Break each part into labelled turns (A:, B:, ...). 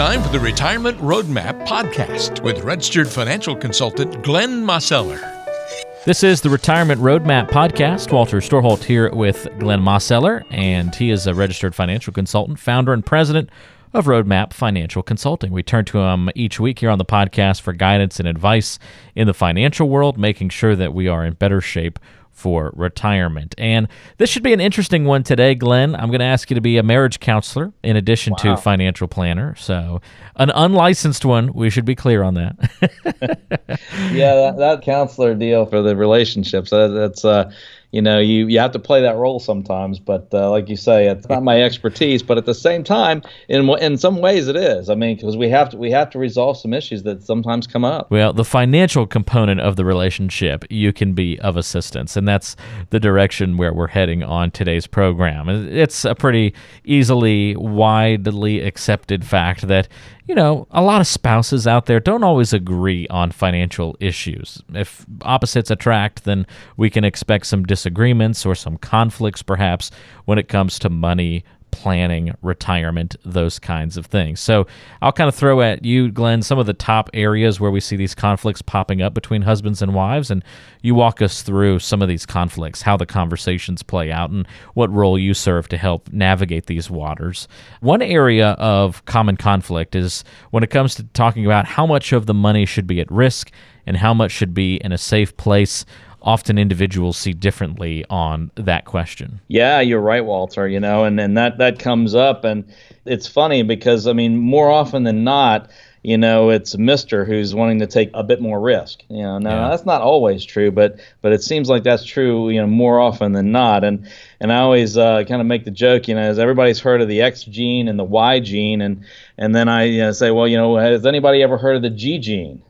A: time for the Retirement Roadmap podcast with registered financial consultant Glenn Mosseller.
B: This is the Retirement Roadmap podcast. Walter Storholt here with Glenn Mosseller, and he is a registered financial consultant, founder and president of Roadmap Financial Consulting. We turn to him each week here on the podcast for guidance and advice in the financial world, making sure that we are in better shape for retirement. And this should be an interesting one today, Glenn. I'm going to ask you to be a marriage counselor in addition wow. to financial planner. So, an unlicensed one. We should be clear on that.
C: yeah, that, that, counselor deal for the relationships. That, that's uh, you know, you, you have to play that role sometimes. But uh, like you say, it's not my expertise. But at the same time, in in some ways, it is. I mean, because we have to we have to resolve some issues that sometimes come up.
B: Well, the financial component of the relationship, you can be of assistance, and that's the direction where we're heading on today's program. It's a pretty easily widely accepted fact that you know, a lot of spouses out there don't always agree on financial issues. If opposites attract, then we can expect some disagreements or some conflicts, perhaps, when it comes to money, planning, retirement, those kinds of things. So I'll kind of throw at you, Glenn, some of the top areas where we see these conflicts popping up between husbands and wives, and you walk us through some of these conflicts, how the conversations play out, and what role you serve to help navigate these waters. One area of common conflict is when it comes to talking about how much of the money should be at risk and how much should be in a safe place often individuals see differently on that question.
C: Yeah, you're right, Walter. You know, and, and that, that comes up. And it's funny because, I mean, more often than not, you know, it's Mister who's wanting to take a bit more risk. You know, now yeah. that's not always true, but but it seems like that's true. You know, more often than not. And and I always uh, kind of make the joke. You know, as everybody's heard of the X gene and the Y gene, and and then I you know, say, well, you know, has anybody ever heard of the G gene?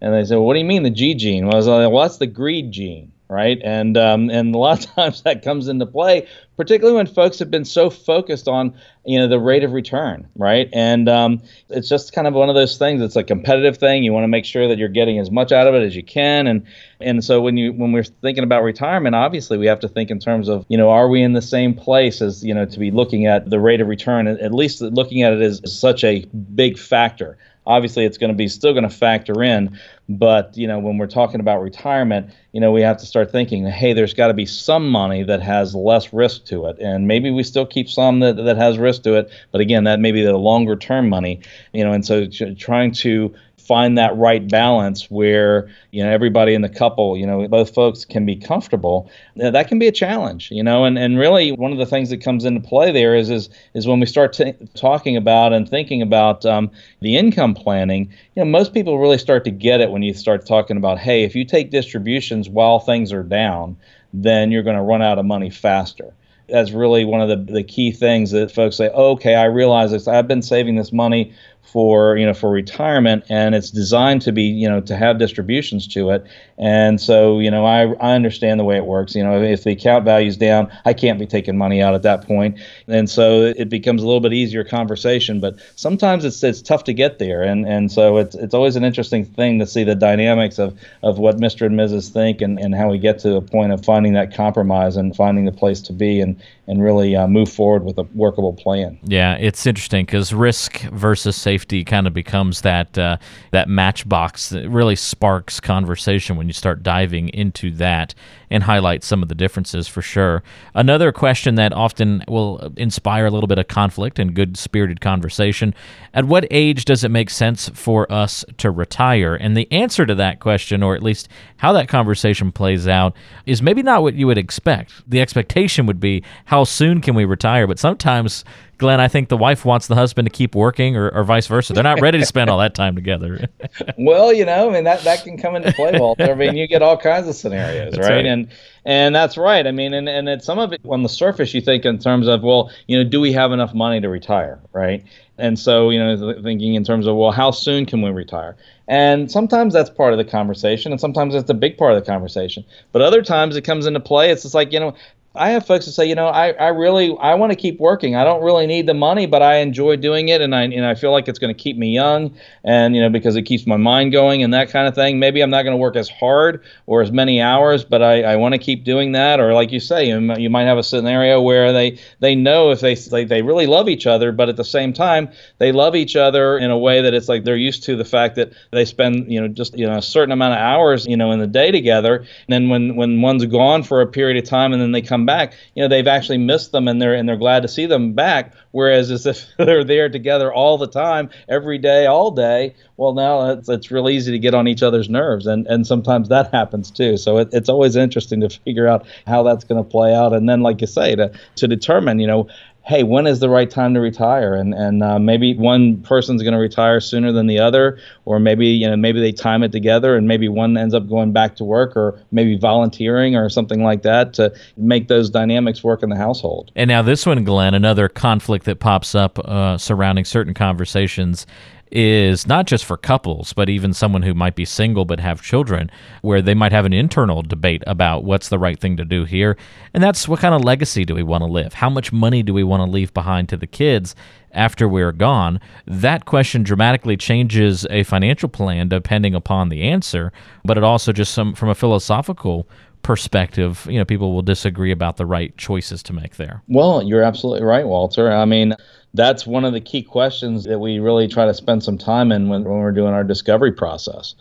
C: And they said, well, what do you mean the G gene? Well, I was like, well, that's the greed gene, right? And um, and a lot of times that comes into play, particularly when folks have been so focused on you know the rate of return, right? And um, it's just kind of one of those things. It's a competitive thing. You want to make sure that you're getting as much out of it as you can. And and so when you when we're thinking about retirement, obviously we have to think in terms of you know are we in the same place as you know to be looking at the rate of return? At least looking at it as such a big factor obviously it's going to be still going to factor in but you know when we're talking about retirement you know we have to start thinking hey there's got to be some money that has less risk to it and maybe we still keep some that, that has risk to it but again that may be the longer term money you know and so trying to find that right balance where you know everybody in the couple you know both folks can be comfortable that can be a challenge you know and, and really one of the things that comes into play there is is is when we start t- talking about and thinking about um, the income planning you know most people really start to get it when you start talking about hey if you take distributions while things are down then you're going to run out of money faster. That's really one of the, the key things that folks say okay i realize this. I've been saving this money for you know for retirement and it's designed to be you know to have distributions to it and so you know I, I understand the way it works you know if the account value's down I can't be taking money out at that point and so it becomes a little bit easier conversation but sometimes it's it's tough to get there and and so it's it's always an interesting thing to see the dynamics of of what Mr. and Mrs. think and and how we get to a point of finding that compromise and finding the place to be and and really uh, move forward with a workable plan
B: yeah it's interesting because risk versus safety kind of becomes that uh, that matchbox that really sparks conversation when you start diving into that and highlight some of the differences for sure. Another question that often will inspire a little bit of conflict and good spirited conversation at what age does it make sense for us to retire? And the answer to that question, or at least how that conversation plays out, is maybe not what you would expect. The expectation would be how soon can we retire? But sometimes Glenn, I think the wife wants the husband to keep working, or, or vice versa. They're not ready to spend all that time together.
C: well, you know, I mean that that can come into play, Walter. I mean, you get all kinds of scenarios, right? right? And and that's right. I mean, and and it's some of it on the surface, you think in terms of, well, you know, do we have enough money to retire, right? And so, you know, thinking in terms of, well, how soon can we retire? And sometimes that's part of the conversation, and sometimes it's a big part of the conversation. But other times it comes into play. It's just like, you know, I have folks that say, you know, I, I really I want to keep working. I don't really need the money, but I enjoy doing it, and I and I feel like it's going to keep me young, and you know because it keeps my mind going and that kind of thing. Maybe I'm not going to work as hard or as many hours, but I, I want to keep doing that. Or like you say, you, you might have a scenario where they they know if they, they they really love each other, but at the same time they love each other in a way that it's like they're used to the fact that they spend you know just you know a certain amount of hours you know in the day together, and then when when one's gone for a period of time and then they come come back, you know, they've actually missed them and they're and they're glad to see them back. Whereas as if they're there together all the time, every day, all day, well, now it's it's real easy to get on each other's nerves, and and sometimes that happens too. So it, it's always interesting to figure out how that's going to play out, and then like you say, to to determine, you know, hey, when is the right time to retire? And and uh, maybe one person's going to retire sooner than the other, or maybe you know maybe they time it together, and maybe one ends up going back to work, or maybe volunteering or something like that to make those dynamics work in the household.
B: And now this one, Glenn, another conflict that pops up uh, surrounding certain conversations is not just for couples, but even someone who might be single but have children, where they might have an internal debate about what's the right thing to do here. And that's what kind of legacy do we want to live? How much money do we want to leave behind to the kids after we're gone? That question dramatically changes a financial plan depending upon the answer, but it also just some from a philosophical perspective, you know, people will disagree about the right choices to make there.
C: Well, you're absolutely right, Walter. I mean, that's one of the key questions that we really try to spend some time in when, when we're doing our discovery process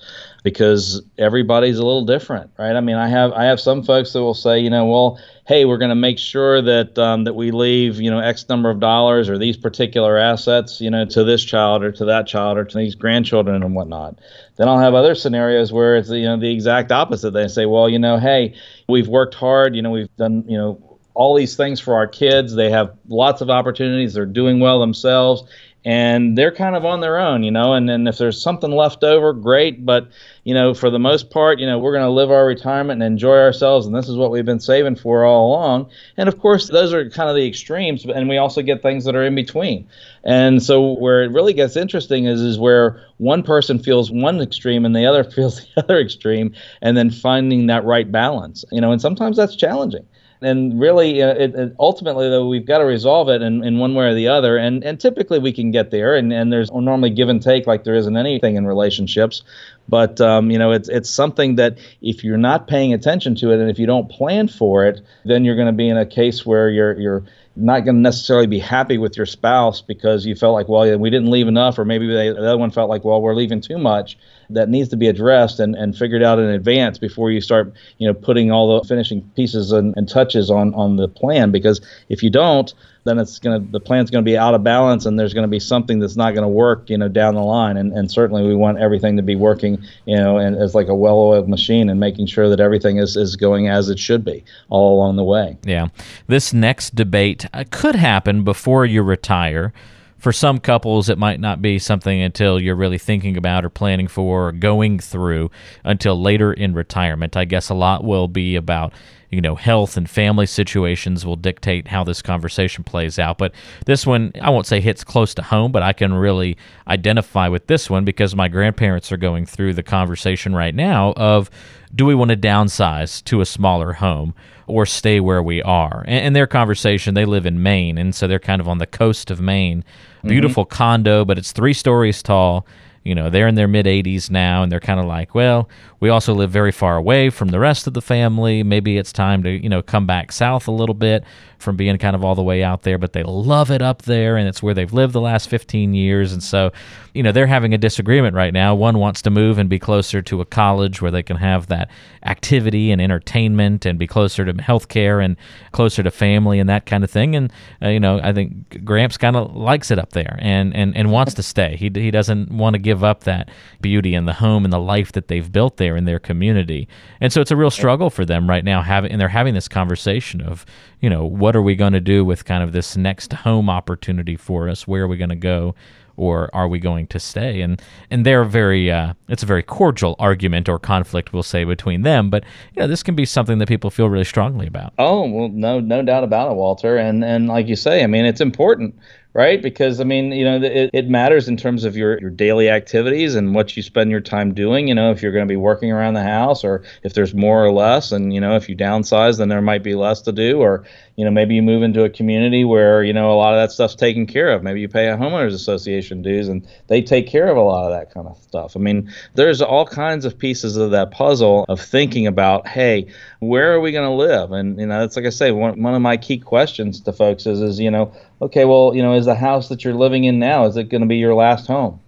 C: because everybody's a little different right? I mean i have i have some folks that will say you know well hey we're going to make sure that um, that we leave you know x number of dollars or these particular assets you know to this child or to that child or to these grandchildren and whatnot. Then i'll have other scenarios where it's you know the exact opposite. They say well you know hey we've worked hard you know we've done you know all these things for our kids. They have lots of opportunities. They're doing well themselves, and they're kind of on their own, you know. And then if there's something left over, great. But you know, for the most part, you know, we're going to live our retirement and enjoy ourselves, and this is what we've been saving for all along. And of course, those are kind of the extremes, and we also get things that are in between. And so, where it really gets interesting is is where one person feels one extreme and the other feels the other extreme, and then finding that right balance. You know, and sometimes that's challenging and really uh, it, it, ultimately though we've got to resolve it in, in one way or the other. And and typically we can get there. And, and there's normally give and take like there isn't anything in relationships. But um, you know it's it's something that if you're not paying attention to it and if you don't plan for it then you're going to be in a case where you're you're not going to necessarily be happy with your spouse because you felt like, well, we didn't leave enough, or maybe they, the other one felt like, well, we're leaving too much. That needs to be addressed and, and figured out in advance before you start, you know, putting all the finishing pieces and, and touches on on the plan. Because if you don't, then it's going to the plan's going to be out of balance and there's going to be something that's not going to work you know down the line. And, and certainly we want everything to be working you know and as like a well-oiled machine and making sure that everything is, is going as it should be all along the way.
B: Yeah. This next debate uh, could happen before you retire. For some couples, it might not be something until you're really thinking about or planning for or going through until later in retirement. I guess a lot will be about you know, health and family situations will dictate how this conversation plays out. But this one, I won't say hits close to home, but I can really identify with this one because my grandparents are going through the conversation right now of do we want to downsize to a smaller home or stay where we are? And, and their conversation, they live in Maine, and so they're kind of on the coast of Maine. Mm-hmm. Beautiful mm-hmm. condo, but it's three stories tall you know they're in their mid 80s now and they're kind of like well we also live very far away from the rest of the family. Maybe it's time to you know come back south a little bit from being kind of all the way out there. But they love it up there and it's where they've lived the last 15 years. And so you know they're having a disagreement right now. One wants to move and be closer to a college where they can have that activity and entertainment and be closer to healthcare and closer to family and that kind of thing. And uh, you know i think gramps kind of likes it up there and and and wants to stay. He, he doesn't want to give up that beauty and the home and the life that they've built there in their community. And so it's a real struggle for them right now having and they're having this conversation of, you know, what are we going to do with kind of this next home opportunity for us? Where are we going to go? or are we going to stay? And and they're very uh, it's a very cordial argument or conflict we'll say between them. But you know this can be something that people feel really strongly about.
C: Oh well, no no doubt about it, Walter. And and like you say, I mean it's important right? Because I mean, you know, it, it matters in terms of your, your daily activities and what you spend your time doing. You know, if you're going to be working around the house or if there's more or less, and you know, if you downsize, then there might be less to do, or you know, maybe you move into a community where you know a lot of that stuff's taken care of. Maybe you pay a homeowners association dues, and they take care of a lot of that kind of stuff. I mean, there's all kinds of pieces of that puzzle of thinking about, hey, where are we going to live? And you know, it's like I say, one one of my key questions to folks is, is you know, okay, well, you know, is the house that you're living in now is it going to be your last home?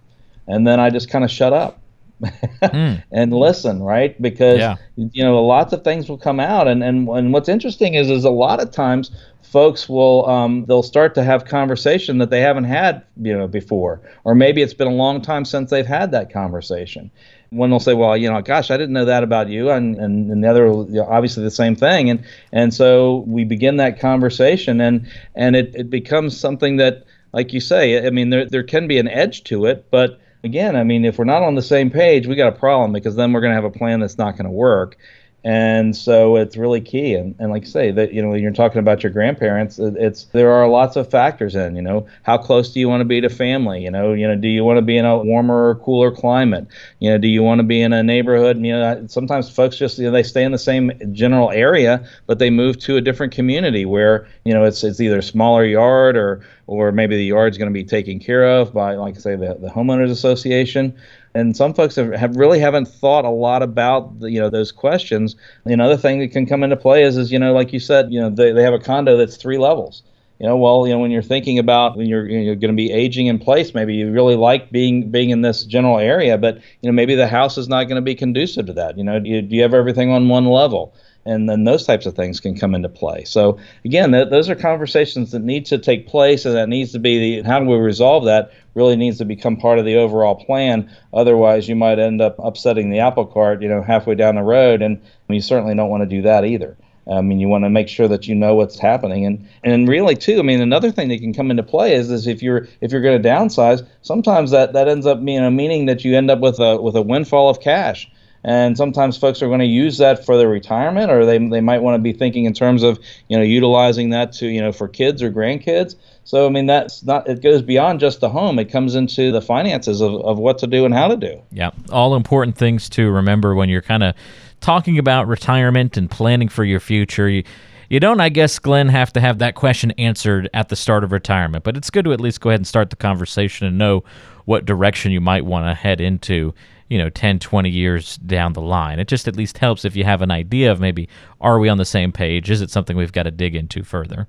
C: And then I just kind of shut up. Mm. and listen, right? Because yeah. you know lots of things will come out, and, and and what's interesting is is a lot of times folks will um, they'll start to have conversation that they haven't had you know before, or maybe it's been a long time since they've had that conversation. One will say, "Well, you know, gosh, I didn't know that about you," and and, and the other, you know, obviously, the same thing, and and so we begin that conversation, and and it, it becomes something that, like you say, I mean, there there can be an edge to it, but again, I mean, if we're not on the same page, we got a problem because then we're going to have a plan that's not going to work and so it's really key. And, and like I say that you know when you're talking about your grandparents it's there are lots of factors in you know how close do you want to be to family? You know you know do you want to be in a warmer or cooler climate? You know do you want to be in a neighborhood? And, you know sometimes folks just you know they stay in the same general area but they move to a different community where you know it's it's either a smaller yard or or maybe the yard's going to be taken care of by like I say the, the homeowners association and some folks have, have really haven't thought a lot about the, you know those questions. Another thing that can come into play is is you know like you said you know they, they have a condo that's three levels. You know, well, you know, when you're thinking about when you're, you're going to be aging in place, maybe you really like being being in this general area, but you know, maybe the house is not going to be conducive to that. You know, do you, do you have everything on one level? and then those types of things can come into play. So again, th- those are conversations that need to take place, and that needs to be the how do we resolve that really needs to become part of the overall plan. Otherwise, you might end up upsetting the apple cart, you know, halfway down the road, and you certainly don't want to do that either. Um, I mean, you want to make sure that you know what's happening, and and really too. I mean, another thing that can come into play is is if you're if you're going to downsize, sometimes that that ends up being a meaning that you end up with a with a windfall of cash. And sometimes folks are going to use that for their retirement or they, they might want to be thinking in terms of you know utilizing that to you know for kids or grandkids. So i mean that's not it goes beyond just the home. It comes into the finances of, of what to do and how to do.
B: Yeah. All important things to remember when you're kind of talking about retirement and planning for your future you, you don't, I guess, Glenn, have to have that question answered at the start of retirement, but it's good to at least go ahead and start the conversation and know what direction you might want to head into you know 10 20 years down the line. It just at least helps if you have an idea of maybe are we on the same page? Is it something we've got to dig into further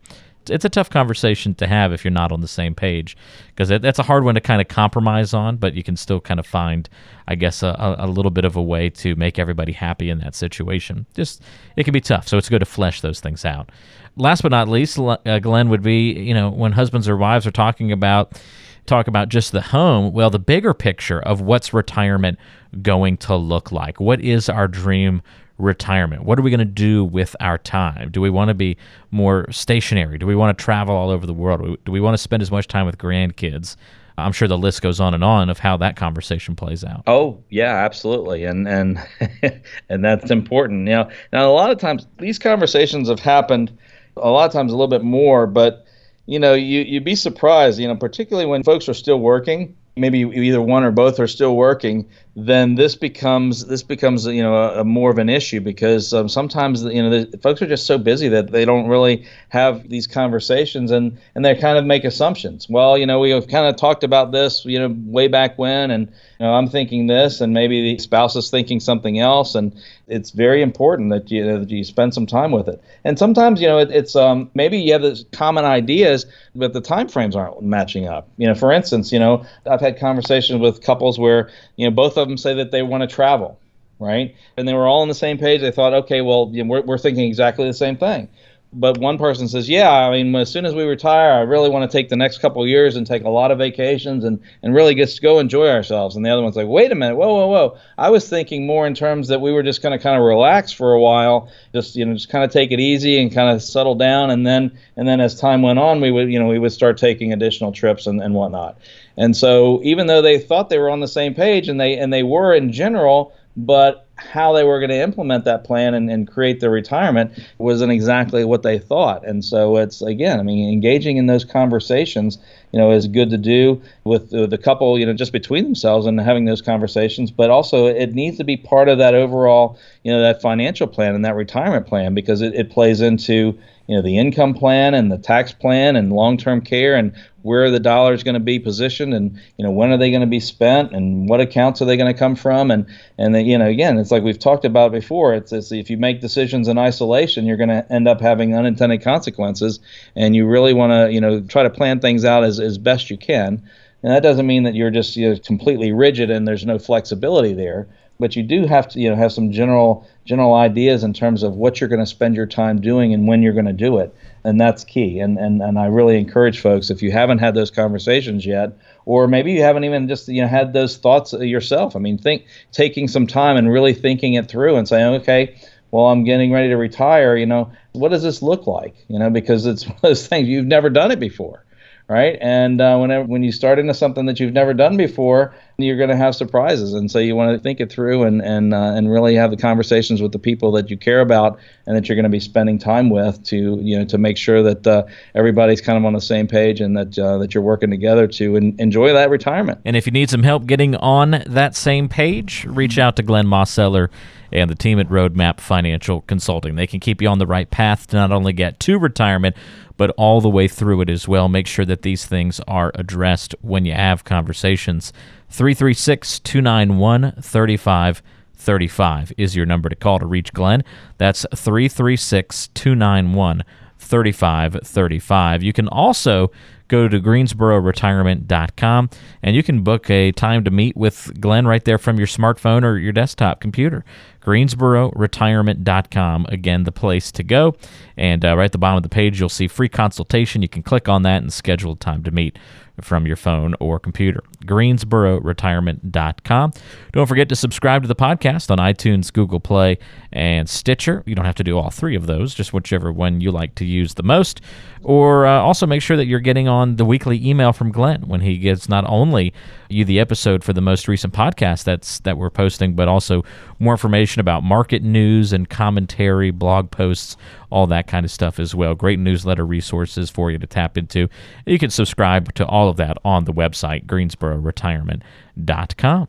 B: it's a tough conversation to have if you're not on the same page because that's a hard one to kind of compromise on but you can still kind of find i guess a, a little bit of a way to make everybody happy in that situation just it can be tough so it's good to flesh those things out last but not least uh, glenn would be you know when husbands or wives are talking about talk about just the home, well, the bigger picture of what's retirement going to look like. What is our dream retirement? What are we going to do with our time? Do we want to be more stationary? Do we want to travel all over the world? Do we want to spend as much time with grandkids? I'm sure the list goes on and on of how that conversation plays out.
C: Oh yeah, absolutely, and and and that's important. You know, now a lot of times these conversations have happened a lot of times a little bit more, but you know, you you'd be surprised, you know, particularly when folks are still working, maybe either one or both are still working, then this becomes this becomes you know a, a more of an issue because um, sometimes you know the, folks are just so busy that they don't really have these conversations and and they kind of make assumptions. Well, you know, we have kind of talked about this, you know, way back when, and you know, I'm thinking this, and maybe the spouse is thinking something else, and it's very important that you that you spend some time with it. And sometimes, you know, it, it's um, maybe you have these common ideas, but the time frames aren't matching up. You know, for instance, you know, I've had conversations with couples where you know both of them say that they want to travel, right? And they were all on the same page. They thought, okay, well, you know, we're we're thinking exactly the same thing but one person says, "Yeah, I mean, as soon as we retire, I really want to take the next couple years and take a lot of vacations and and really just go enjoy ourselves." And the other one's like, "Wait a minute, whoa, whoa, whoa! I was thinking more in terms that we were just going to kind of relax for a while, just you know, just kind of take it easy and kind of settle down, and then and then as time went on, we would you know we would start taking additional trips and and whatnot." And so even though they thought they were on the same page and they and they were in general, but how they were going to implement that plan and, and create their retirement wasn't exactly what they thought. And so it's again, I mean, engaging in those conversations, you know, is good to do with the, the couple, you know, just between themselves and having those conversations. But also, it needs to be part of that overall, you know, that financial plan and that retirement plan because it, it plays into you know the income plan and the tax plan and long-term care and where are the dollar is going to be positioned and you know when are they going to be spent and what accounts are they going to come from? And and the, you know again it's like we've talked about before it's, it's if you make decisions in isolation you're going to end up having unintended consequences and you really want to you know try to plan things out as, as best you can. And that doesn't mean that you're just you know, completely rigid and there's no flexibility there but you do have to you know have some general general ideas in terms of what you're going to spend your time doing and when you're going to do it and that's key. And, and and I really encourage folks if you haven't had those conversations yet or maybe you haven't even just you know had those thoughts uh, yourself I mean think taking some time and really thinking it through and saying okay well I'm getting ready to retire you know what does this look like? You know because it's one of those things you've never done it before right? And uh, whenever when you start into something that you've never done before, you're going to have surprises, and so you want to think it through and and uh, and really have the conversations with the people that you care about and that you're going to be spending time with to you know to make sure that uh, everybody's kind of on the same page and that uh, that you're working together to en- enjoy that retirement.
B: And if you need some help getting on that same page, reach out to Glenn Mosseller and the team at Roadmap Financial Consulting. They can keep you on the right path to not only get to retirement but all the way through it as well. Make sure that these things are addressed when you have conversations. 336 291 3535 is your number to call to reach Glenn. That's 336 291 3535. You can also go to greensbororetirement.com and you can book a time to meet with Glenn right there from your smartphone or your desktop computer. greensbororetirement.com, again, the place to go. And uh, right at the bottom of the page, you'll see free consultation. You can click on that and schedule a time to meet from your phone or computer. GreensboroRetirement.com. Don't forget to subscribe to the podcast on iTunes, Google Play, and Stitcher. You don't have to do all three of those, just whichever one you like to use the most. Or uh, also make sure that you're getting on the weekly email from Glenn when he gives not only you the episode for the most recent podcast that's that we're posting, but also more information about market news and commentary, blog posts, all that kind of stuff as well. Great newsletter resources for you to tap into. You can subscribe to all of that on the website, greensbororetirement.com.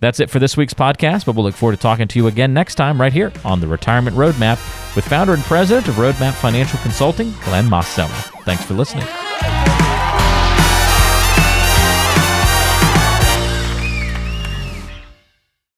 B: That's it for this week's podcast, but we'll look forward to talking to you again next time right here on the Retirement Roadmap with founder and president of Roadmap Financial Consulting, Glenn Mosseller. Thanks for listening.